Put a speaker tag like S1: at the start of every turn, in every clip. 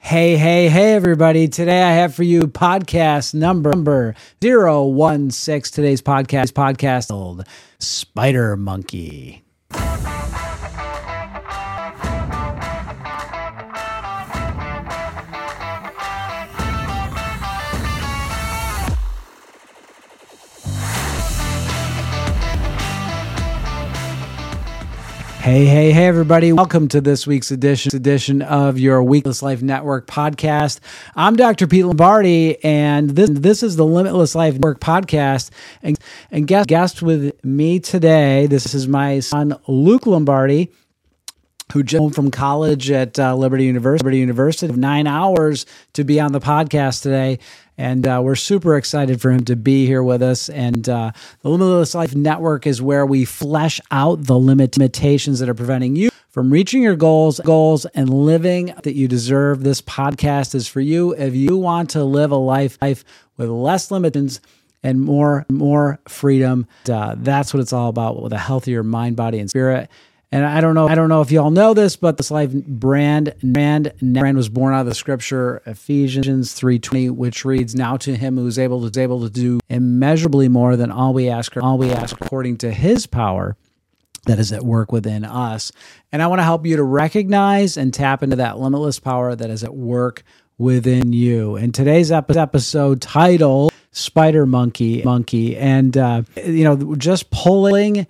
S1: Hey, hey, hey, everybody. Today I have for you podcast number, number 016. Today's podcast is podcast old Spider Monkey. Hey, hey, hey, everybody. Welcome to this week's edition edition of your Weekless Life Network podcast. I'm Dr. Pete Lombardi, and this this is the Limitless Life Network podcast. And, and guest, guest with me today, this is my son, Luke Lombardi who just home from college at uh, Liberty University. Liberty University, nine hours to be on the podcast today, and uh, we're super excited for him to be here with us. And uh, the Limitless Life Network is where we flesh out the limitations that are preventing you from reaching your goals, goals, and living that you deserve. This podcast is for you if you want to live a life life with less limitations and more more freedom. Uh, that's what it's all about with a healthier mind, body, and spirit. And I don't know, I don't know if y'all know this, but this life brand brand brand was born out of the scripture Ephesians three twenty, which reads, "Now to him who is able to is able to do immeasurably more than all we ask, or all we ask according to His power." That is at work within us. And I want to help you to recognize and tap into that limitless power that is at work within you. And today's episode title, Spider Monkey, Monkey. And, uh, you know, just pulling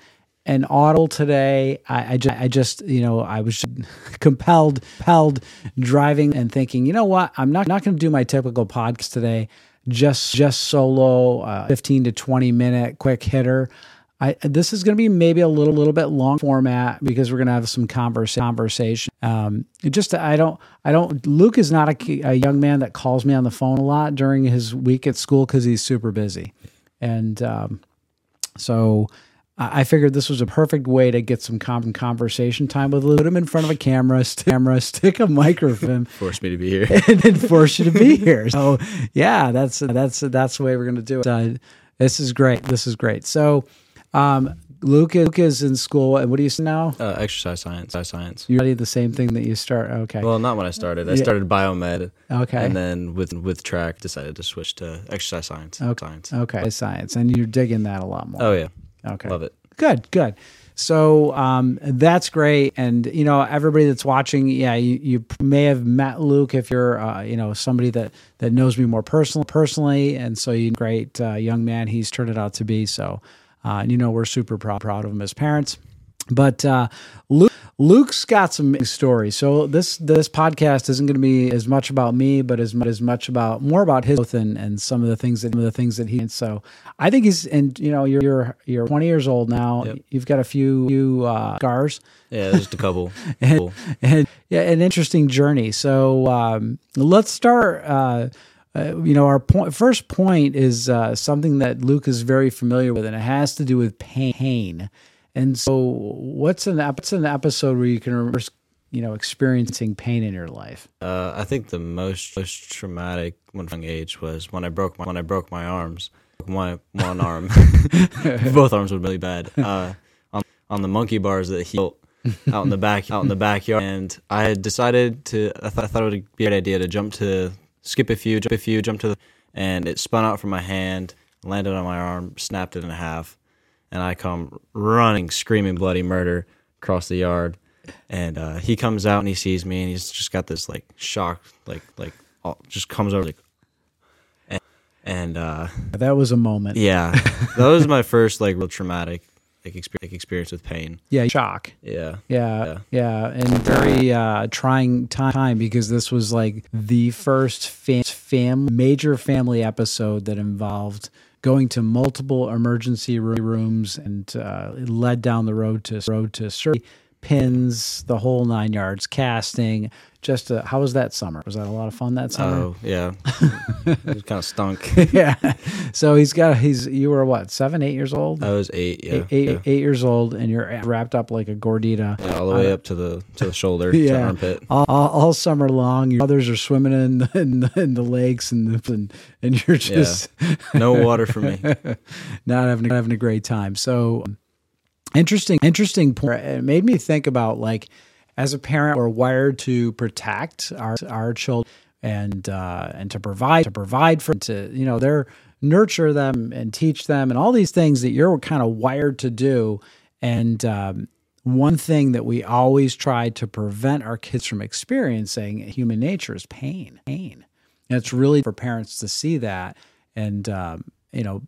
S1: an audible today. I, I, just, I just, you know, I was compelled, compelled driving and thinking, you know what? I'm not, not going to do my typical podcast today. Just, just solo, uh, 15 to 20 minute quick hitter. I, this is going to be maybe a little, little bit long format because we're going to have some converse, conversation. Um, just, I don't, I don't. Luke is not a, a young man that calls me on the phone a lot during his week at school because he's super busy, and um, so I figured this was a perfect way to get some common conversation time with Put him in front of a camera, st- camera, stick a microphone,
S2: force me to be here,
S1: and then force you to be here. So yeah, that's that's that's the way we're going to do it. Uh, this is great. This is great. So, um, Luke, Luke is in school, and what do you now?
S2: Uh, exercise science. Science.
S1: You study the same thing that you start. Okay.
S2: Well, not when I started. I
S1: Yeah.
S2: started biomed.
S1: Okay.
S2: And then with with track, decided to switch to exercise science.
S1: Okay.
S2: Science.
S1: Okay. Science, and you're digging that a lot more.
S2: Oh yeah,
S1: Okay.
S2: love it.
S1: Good, good. So um, that's great, and you know everybody that's watching, yeah, you, you may have met Luke if you're, uh, you know, somebody that that knows me more personal, personally, and so you great uh, young man he's turned it out to be. So, uh, you know we're super proud proud of him as parents. But uh, Luke, Luke's got some stories. So this this podcast isn't going to be as much about me, but as much as much about more about his growth and, and some of the things that some of the things that he. And so I think he's and you know you're you're you're 20 years old now.
S2: Yep.
S1: You've got a few few uh, scars
S2: Yeah, just a couple.
S1: and,
S2: Cool.
S1: and yeah, an interesting journey. So um, let's start. Uh, uh, you know, our point, first point is uh, something that Luke is very familiar with, and it has to do with pain. And so, what's an what's an episode where you can remember, you know, experiencing pain in your life?
S2: Uh, I think the most most traumatic when young age was when I broke my when I broke my arms. My one arm, both arms were really bad. Uh, on on the monkey bars that he built out in the back out in the backyard, and I had decided to. I, th- I thought it would be a good idea to jump to skip a few, jump a few, jump to the, and it spun out from my hand, landed on my arm, snapped it in half, and I come running, screaming bloody murder across the yard. And uh, he comes out and he sees me and he's just got this like shock, like like all, just comes over like, and, and uh,
S1: That was a moment.
S2: yeah, that was my first like real traumatic like experience, like experience with pain.
S1: Yeah, shock.
S2: Yeah,
S1: Yeah, yeah, and very uh, trying time because this was like the first fam- fam- major family episode that involved going to multiple emergency rooms and uh, led down the road to road to surgery, pins, the whole nine yards, casting. Just uh how was that summer? Was that a lot of fun that summer?
S2: oh yeah, it kind of stunk.
S1: yeah. So he's got he's you were what seven eight years old.
S2: I was eight, yeah,
S1: Eight, eight,
S2: yeah.
S1: eight years old, and you're wrapped up like a gordita.
S2: Yeah, all the way up to the to the shoulder, to
S1: yeah,
S2: armpit.
S1: all, all, all summer long. Your others are swimming in the, in the, in the lakes and the, and, and you're just
S2: No water for me.
S1: not having not having a great time. So interesting, interesting point. It made me think about like as a parent, we're wired to protect our our children and uh, and to provide to provide for to you know they're nurture them and teach them and all these things that you're kind of wired to do. And um, one thing that we always try to prevent our kids from experiencing human nature is pain. Pain. And it's really for parents to see that. And um, you know,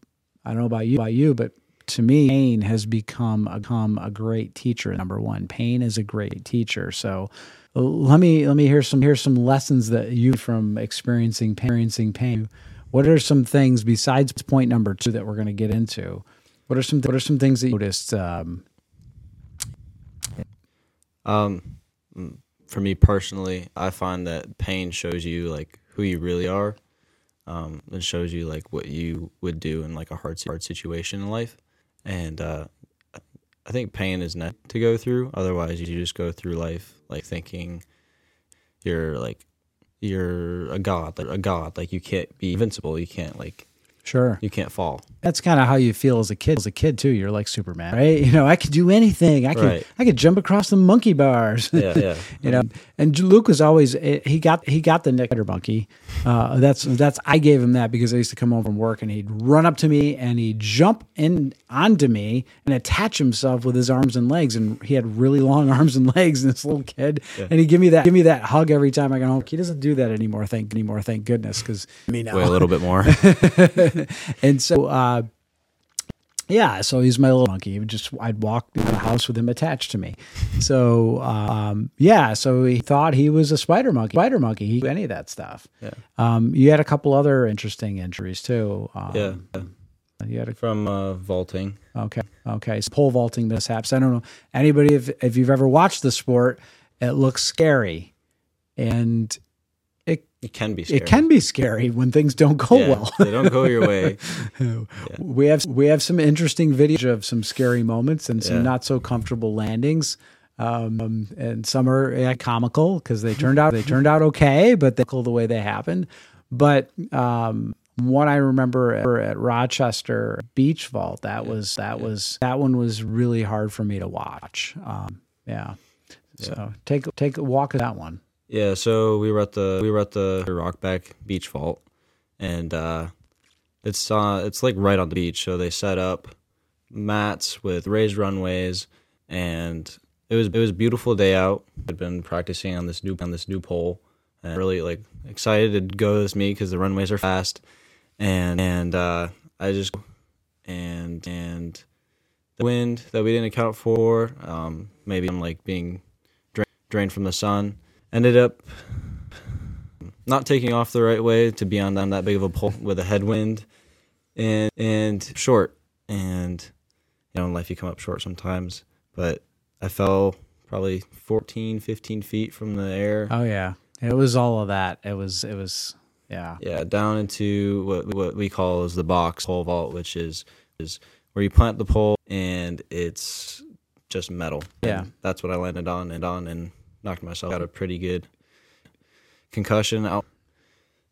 S1: I don't know about you, about you, but to me, pain has become a, become a great teacher. Number one, pain is a great teacher. So let me let me hear some hear some lessons that you from experiencing experiencing pain. What are some things besides point number two that we're going to get into? What are some what are some things that you noticed? Um,
S2: um, for me personally, I find that pain shows you like who you really are. Um, it shows you like what you would do in like a hard hard situation in life, and uh, I think pain is not to go through. Otherwise, you just go through life like thinking you're like you're a god, like a god. Like you can't be invincible. You can't like
S1: sure
S2: you can't fall.
S1: That's kind of how you feel as a kid. As a kid too, you're like Superman, right? You know, I could do anything. I could
S2: Right.
S1: I could jump across the monkey bars.
S2: Yeah, yeah.
S1: you know, and Luke was always eh, he got he got the Nick monkey. Uh, that's that's I gave him that because I used to come home from work and he'd run up to me and he'd jump in onto me and attach himself with his arms and legs and he had really long arms and legs and this little kid and he'd give me that give me that hug every time I got home. He doesn't do that anymore. Thank anymore. Thank goodness because me now
S2: Wait a little bit more.
S1: and so uh yeah so he's my little monkey. He would just i'd walk in the house with him attached to me. So um yeah so he thought he was a spider monkey spider monkey. He any of that stuff.
S2: Yeah.
S1: um you had a couple other interesting injuries too. Um,
S2: yeah.
S1: you had a
S2: From uh, vaulting.
S1: okay okay. So pole vaulting mishaps. I don't know anybody if, if you've ever watched the sport it looks scary. And it
S2: can be scary.
S1: it can be scary when things don't go
S2: Yeah,
S1: well
S2: they don't go your way.
S1: We have we have some interesting video of some scary moments and some
S2: Yeah.
S1: not so comfortable landings. Um, and some are yeah, comical because they turned out they turned out okay, but they cool the way they happened. But um, one I remember at, at Rochester Beach Vault that was that was that one was really hard for me to watch. Um, yeah. So take take a walk that one.
S2: Yeah, so we were at the we were at the Rockback Beach Vault, and uh, it's uh it's like right on the beach. So they set up mats with raised runways, and it was it was a beautiful day out. I'd been practicing on this new on this new pole, and really like excited to go this meet because the runways are fast, and and uh, I just and and the wind that we didn't account for, um, maybe I'm like being dra- drained from the sun ended up not taking off the right way to be on on that big of a pole with a headwind and and short and you know in life you come up short sometimes but i fell probably 14 15 feet from the air
S1: Oh yeah, it was all of that. It was it was yeah.
S2: yeah down into what what we call is the box pole vault which is is where you plant the pole and it's just metal
S1: Yeah.
S2: And that's what i landed on and on and knocked myself out a pretty good concussion out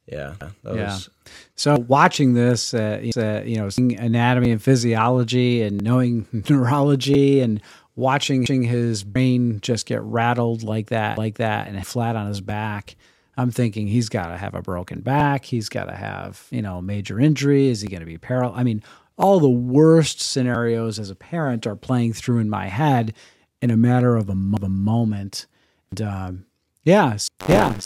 S2: yeah that
S1: Yeah.
S2: was
S1: So watching this, uh, uh, you know, seeing anatomy and physiology and knowing neurology and watching his brain just get rattled like that, like that, and flat on his back. I'm thinking he's got to have a broken back. He's got to have, you know, major injury. Is he going to be paralyzed? I mean, all the worst scenarios as a parent are playing through in my head in a matter of a, of a moment. And, um, yeah, s- yeah.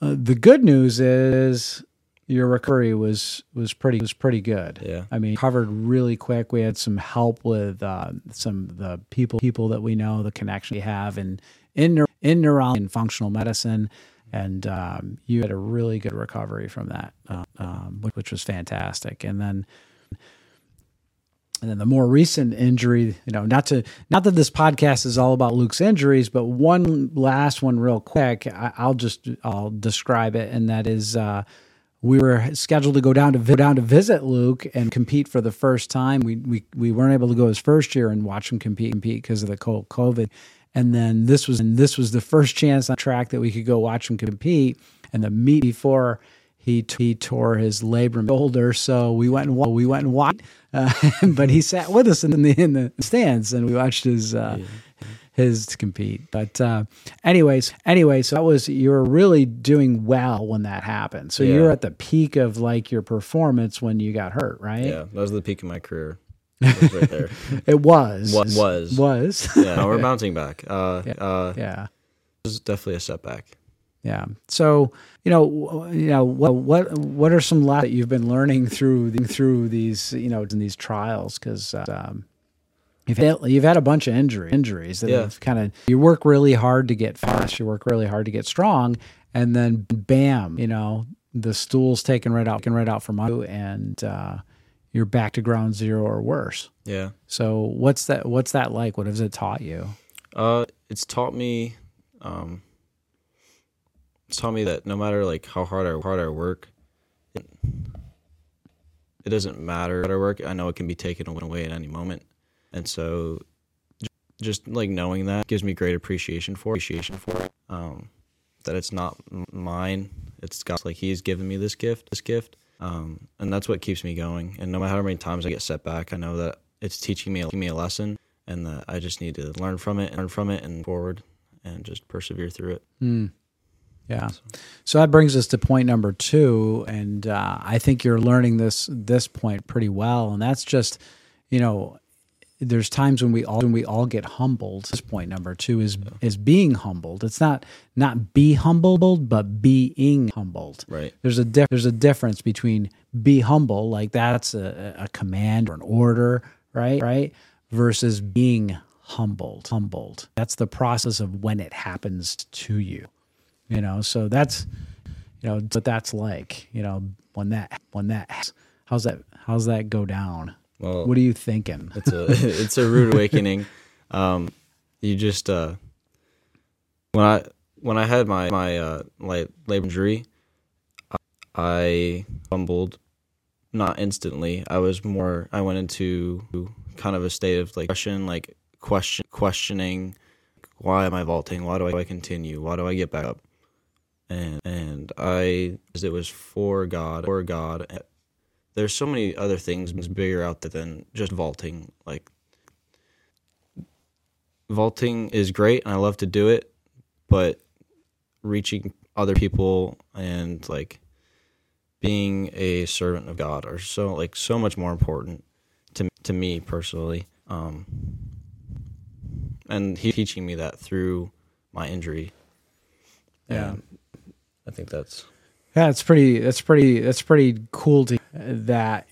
S1: Uh, the good news is your recovery was was pretty was pretty good.
S2: Yeah.
S1: I mean, covered really quick. We had some help with uh, some of the people people that we know, the connection we have in in neur- in neurology and functional medicine, and um, you had a really good recovery from that, uh, um, which, which was fantastic. And then and then the more recent injury, you know, not to not that this podcast is all about Luke's injuries, but one last one real quick. I, I'll just I'll describe it, and that is uh, we were scheduled to go down to go down to visit Luke and compete for the first time. We we we weren't able to go his first year and watch him compete compete because of the co- COVID. And then this was and this was the first chance on track that we could go watch him compete. And the meet before he he tore his labrum shoulder, so we went and wa- we went and watched. Uh, but he sat with us in the in the stands, and we watched his uh, his compete. But uh, anyways, anyway, so that was you were really doing well when that happened. So
S2: Yeah.
S1: you're at the peak of like your performance when you got hurt, right?
S2: Yeah, that was the peak of my career. It was right there.
S1: It was
S2: Wa- was.
S1: was
S2: Yeah, no, we're bouncing back. Uh, uh,
S1: yeah.
S2: it was definitely a setback.
S1: Yeah. So you know, you know what what what are some lessons that you've been learning through the, through these you know in these trials because um, you've had, you've had a bunch of injury injuries that
S2: Yeah.
S1: have kind of you work really hard to get fast, you work really hard to get strong, and then bam, you know the stool's taken right out, taken right out from you, and uh, you're back to ground zero or worse.
S2: Yeah.
S1: So what's that? What's that like? What has it taught you?
S2: Uh, it's taught me, um, taught me that no matter like how hard I hard I work, it, it doesn't matter how I work. I know it can be taken away at any moment, and so just like knowing that gives me great appreciation for appreciation for it. Um, that it's not mine. It's God's. Like He's given me this gift, this gift, um, and that's what keeps me going. And no matter how many times I get set back, I know that it's teaching me me a lesson, and that I just need to learn from it, learn from it, and forward, and just persevere through it.
S1: Yeah. So that brings us to point number two, and uh, I think you're learning this this point pretty well, and that's just, you know, there's times when we all when we all get humbled. This point number two is is being humbled. It's not not be humbled, but being humbled.
S2: Right.
S1: There's a diff- there's a difference between be humble, like that's a, a command or an order, right? Right. Versus being humbled. Humbled. That's the process of when it happens to you you know so that's you know what that's like you know when that when that how's that how's that go down
S2: Well,
S1: what are you thinking
S2: it's a it's a rude awakening. Um, you just uh, when I when I had my my uh, like labrum injury, I fumbled. Not instantly. I was more. I went into kind of a state of like question, like question questioning. Why am I vaulting? Why do I continue? Why do I get back up? And and I, as it was for God, for God. There's so many other things bigger out there than just vaulting. Like vaulting is great and I love to do it, but reaching other people and like being a servant of God are so like so much more important to to me personally. Um, and he teaching me that through my injury.
S1: Yeah.
S2: And I think that's
S1: yeah it's pretty that's pretty that's pretty cool to that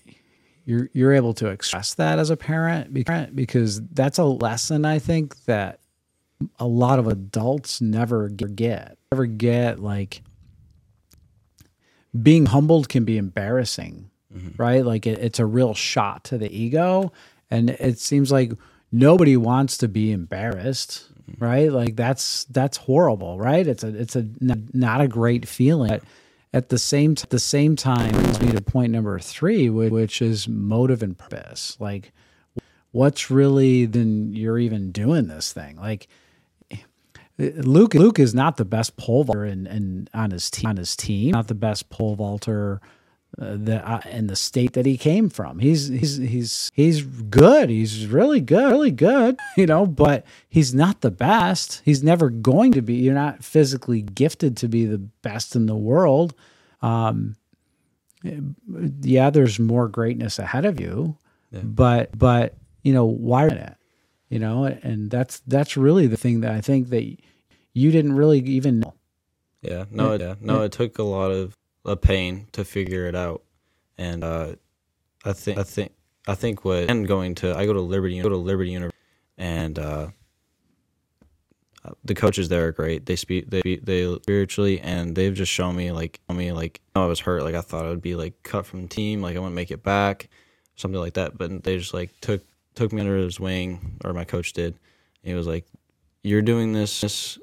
S1: you're you're able to express that as a parent because that's a lesson i think that a lot of adults never get. Never get like being humbled can be embarrassing mm-hmm. right? Like it, it's a real shot to the ego and it seems like nobody wants to be embarrassed Mm-hmm. right? Like that's that's horrible right? It's a it's a not a great feeling. But at the same at the same time brings me to point number three whi- which is motive and purpose. Like what's really then you're even doing this thing? Like Luke Luke is not the best pole vaulter and on his team on his team. Not the best pole vaulter uh, that uh, in the state that he came from. He's he's he's he's good. He's really good really good you know but he's not the best. He's never going to be. You're not physically gifted to be the best in the world. Um yeah there's more greatness ahead of you but but you know why it you know and that's that's really the thing that i think that you didn't really even know.
S2: Yeah, no, it, yeah, no. It took a lot of, of pain to figure it out, and uh, I think I think I think what and going to I go to Liberty go to Liberty University, and uh, the coaches there are great. They speak they they spiritually, and they've just shown me like shown me like I was hurt. Like I thought I would be like cut from the team, like I wouldn't make it back, something like that. But they just like took took me under his wing, or my coach did. He was like, "You're doing this."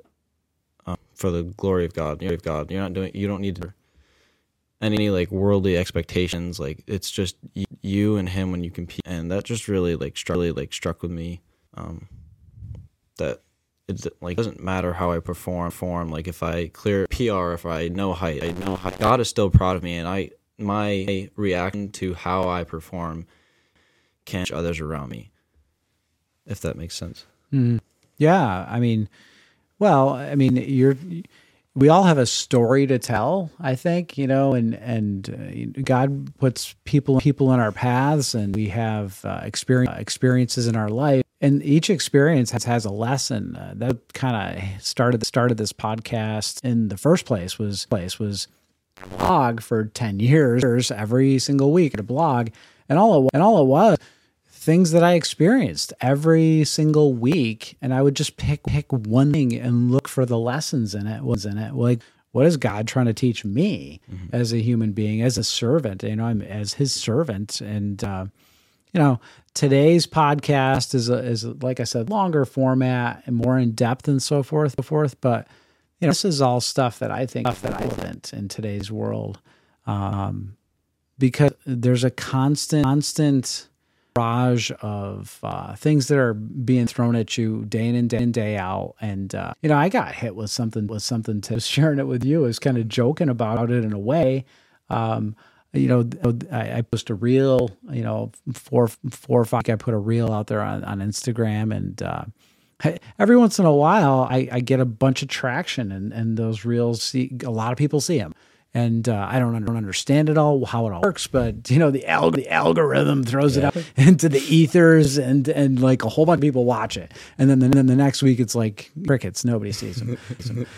S2: um, for the glory of God. Of God. You're not doing. You don't need to any like worldly expectations. Like it's just you and him when you compete, and that just really like struck, really like struck with me. Um, that it's like doesn't matter how I perform. Form like if I clear PR, if I know height, I know height. God is still proud of me, and I my reaction to how I perform can change others around me. If that makes sense.
S1: Yeah, Yeah, I mean, well, I mean, you're we all have a story to tell, I think, you know, and and uh, God puts people people in our paths, and we have uh, experience experiences in our life, and each experience has, has a lesson. Uh, that kind of started the started this podcast in the first place was place was blog for 10 years every single week at a blog and all it, and all it was things that I experienced every single week, and I would just pick pick one thing and look for the lessons in it. Was in it like what is God trying to teach me mm-hmm. as a human being, as a servant? You know, I'm as His servant, and uh, you know, today's podcast is a, is like I said, longer format and more in depth and so forth, so forth. But you know, this is all stuff that I think is relevant in today's world, um, because there's a constant constant barrage of uh, things that are being thrown at you day in and day in day out. And uh, you know, I got hit with something with something to sharing it with you. I was kind of joking about it in a way. Um, you know, I, I post a reel. You know, four four or five. I put a reel out there on, on Instagram, and uh, every once in a while, I, I get a bunch of traction, and and those reels see a lot of people see them and uh, I don't, don't understand it all how it all works, but you know the al- the algorithm throws yeah. it out into the ethers, and and like a whole bunch of people watch it, and then then the next week it's like crickets, nobody sees them.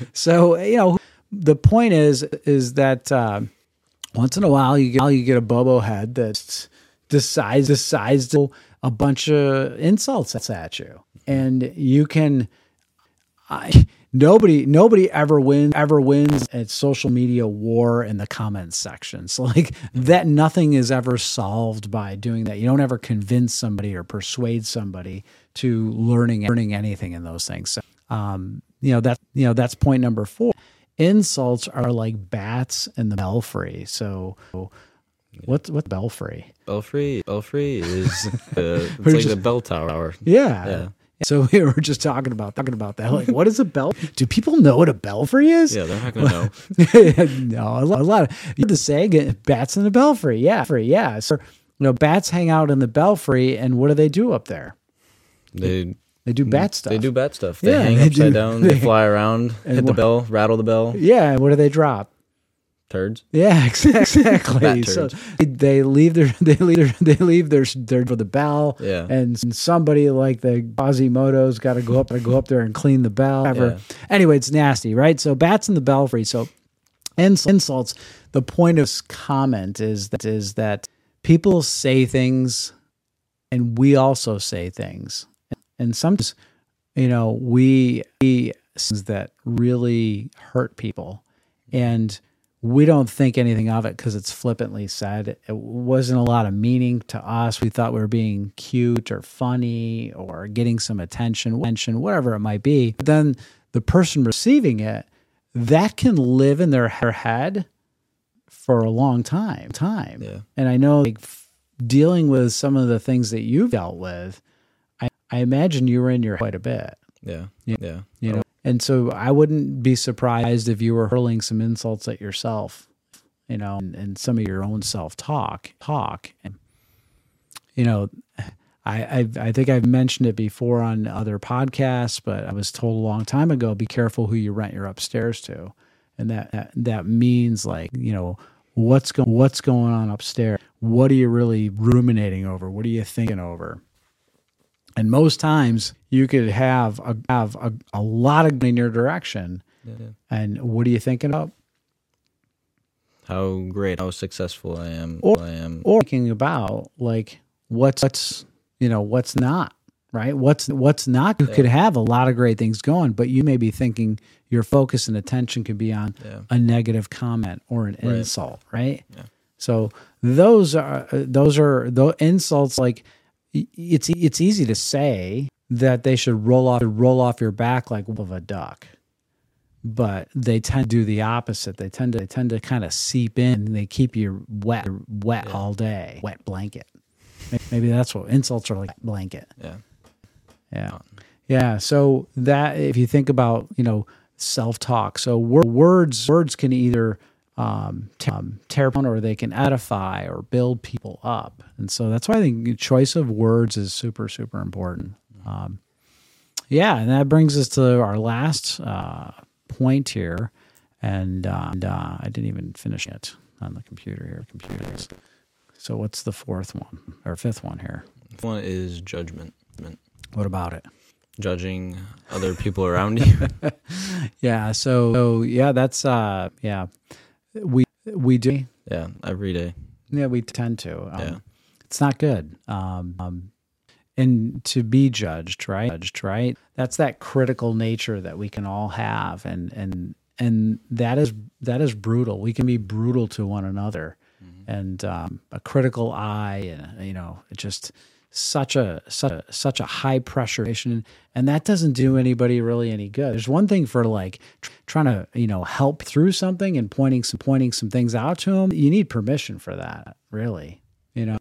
S1: so you know the point is is that uh, once in a while you get you get a bobo head that decides decides to a bunch of insults at you, and you can. I, nobody nobody ever wins ever wins at social media war in the comments section so like that nothing is ever solved by doing that you don't ever convince somebody or persuade somebody to learning learning anything in those things so um you know that you know that's point number four insults are like bats in the belfry so What's what belfry?
S2: Belfry, belfry is uh, it's like just, the bell tower.
S1: Yeah, yeah. So we were just talking about talking about that. Like, what is a bell? Do people know what a belfry is?
S2: Yeah, they're not gonna know.
S1: no, a lot, a lot of you the saying uh, bats in the belfry. Yeah, free. Yeah. So you know, bats hang out in the belfry, and what do they do up there?
S2: They
S1: they do bat stuff.
S2: They do bat stuff. They yeah, hang they upside do. down. They, they fly around, hit the bell, rattle the bell.
S1: Yeah. What do they drop?
S2: Turds.
S1: Yeah, exactly. so they leave their they leave their, they leave their their for the bell.
S2: Yeah.
S1: And somebody like the Quasimodo's got to go up to go up there and clean the bell. Yeah. Anyway, it's nasty, right? So bats in the belfry. So insults. The point of comment is that is that people say things, and we also say things, and sometimes, you know, we, we that really hurt people, and we don't think anything of it because it's flippantly said. It wasn't a lot of meaning to us. We thought we were being cute or funny or getting some attention, attention, whatever it might be. But then the person receiving it, that can live in their head for a long time. Time.
S2: Yeah.
S1: And I know like, dealing with some of the things that you've dealt with, I, I imagine you were in your quite a bit.
S2: Yeah.
S1: Yeah. You know, and so I wouldn't be surprised if you were hurling some insults at yourself, you know, and, and some of your own self talk, talk. And, you know, I, I, I think I've mentioned it before on other podcasts, but I was told a long time ago, be careful who you rent your upstairs to. And that, that, that means like, you know, what's going, what's going on upstairs? What are you really ruminating over? What are you thinking over? And most times you could have a, have a, a lot of in your direction. Yeah, yeah. And what are you thinking about?
S2: How great, how successful I am.
S1: Or,
S2: I am.
S1: or thinking about like what's, what's you know what's not right. What's what's not. You yeah. could have a lot of great things going, but you may be thinking your focus and attention could be on a negative comment or an right. insult, right? So those are uh, those are the insults like it's it's easy to say that they should roll off roll off your back like of a duck but they tend to do the opposite. They tend to they tend to kind of seep in. They keep you wet wet yeah. all day wet blanket. Maybe that's what insults are like blanket.
S2: Yeah.
S1: Yeah. Yeah. So that if you think about you know self-talk so words words can either um, um, tear down or they can edify or build people up. And so that's why I think choice of words is super, super important. Um, yeah, and that brings us to our last uh, point here, and, uh, and uh, I didn't even finish it on the computer here. Computers. So what's the fourth one or fifth one here?
S2: One is judgment.
S1: What about it?
S2: Judging other people around you.
S1: Yeah. So, so yeah, that's uh, yeah, we we do.
S2: yeah, every day.
S1: Yeah, we tend to. Um,
S2: Yeah.
S1: It's not good. Um, um, and to be judged, right? Judged, right? That's that critical nature that we can all have, and and and that is that is brutal. We can be brutal to one another, and um, a critical eye, and you know, it just such a such a such a high pressure situation, and that doesn't do anybody really any good. There's one thing for like tr- trying to you know help through something and pointing some pointing some things out to them. You need permission for that, really. You know.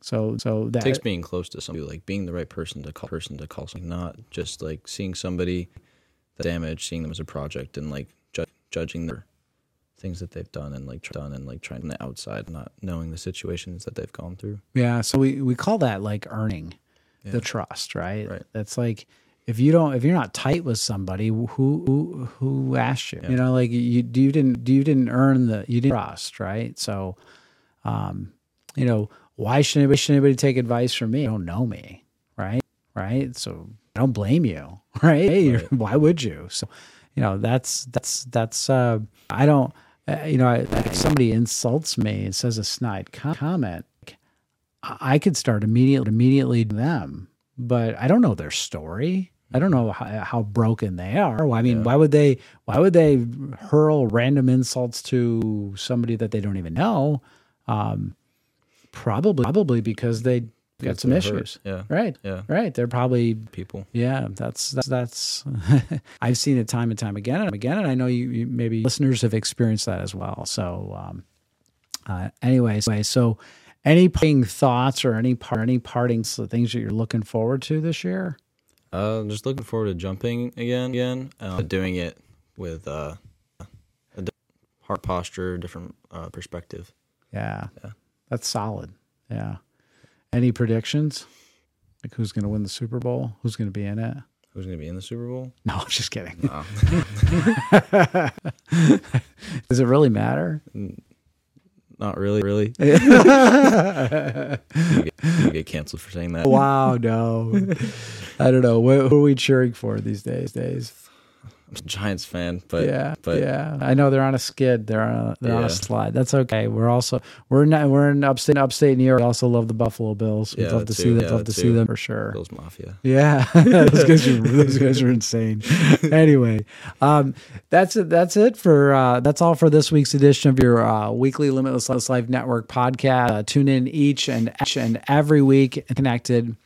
S1: So so that
S2: It takes being close to somebody, like being the right person to call person to call something, not just like seeing somebody that damaged, seeing them as a project, and like ju- judging their things that they've done and like done and like trying the outside, not knowing the situations that they've gone through.
S1: Yeah, so we we call that like earning the trust, right?
S2: Right.
S1: That's like if you don't if you're not tight with somebody, who who who asked you? You know, like you you didn't do you didn't earn the you didn't trust, right? So, um, you know, why should anybody should anybody take advice from me? You don't know me, right? Right. So I don't blame you, right? Hey, you're- Why would you? So, you know, that's that's that's uh, I don't. Uh, you know, if somebody insults me and says a snide com- comment, I could start immediately immediately them, but I don't know their story. I don't know how, how broken they are. I mean, why would they why would they hurl random insults to somebody that they don't even know? Um, probably probably because they got some
S2: they're hurt.
S1: issues.
S2: Yeah.
S1: Right.
S2: Yeah.
S1: Right. They're probably
S2: People.
S1: yeah, that's that's, that's I've seen it time and time again and again, and I know you, you maybe listeners have experienced that as well. So, um, uh, anyways, anyway, so any parting thoughts or any part any parting s- things that you're looking forward to this year?
S2: Uh, just looking forward to jumping again, again, uh, doing it with uh, a heart posture, different uh, perspective.
S1: Yeah, that's solid. Yeah. Any predictions? Like who's going to win the Super Bowl? Who's going to be in it?
S2: Who's going to be in the Super Bowl?
S1: No, I'm just kidding.
S2: Uh,
S1: Does it really matter?
S2: not really, really. you, get, you get canceled for saying that.
S1: Wow, no. I don't know. What, who are we cheering for these days? Days.
S2: I'm a Giants fan, but
S1: yeah,
S2: but
S1: yeah. I know they're on a skid. They're on a, they're on a slide. That's okay. We're also we're not we're in upstate upstate New York. We also love the Buffalo Bills. We'd
S2: Yeah,
S1: love to
S2: that
S1: see them.
S2: Yeah,
S1: love to see them for sure.
S2: Bills Mafia.
S1: Yeah, those guys are those guys are insane. anyway, um, that's it. That's it for uh, that's all for this week's edition of your uh, weekly Limitless Life Network podcast. Uh, tune in each and each and every week, connected.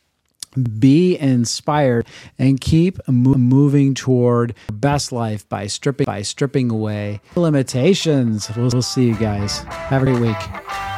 S1: Be inspired and keep mo- moving toward best life by stripping by stripping away limitations. We'll, we'll see you guys. Have a great week.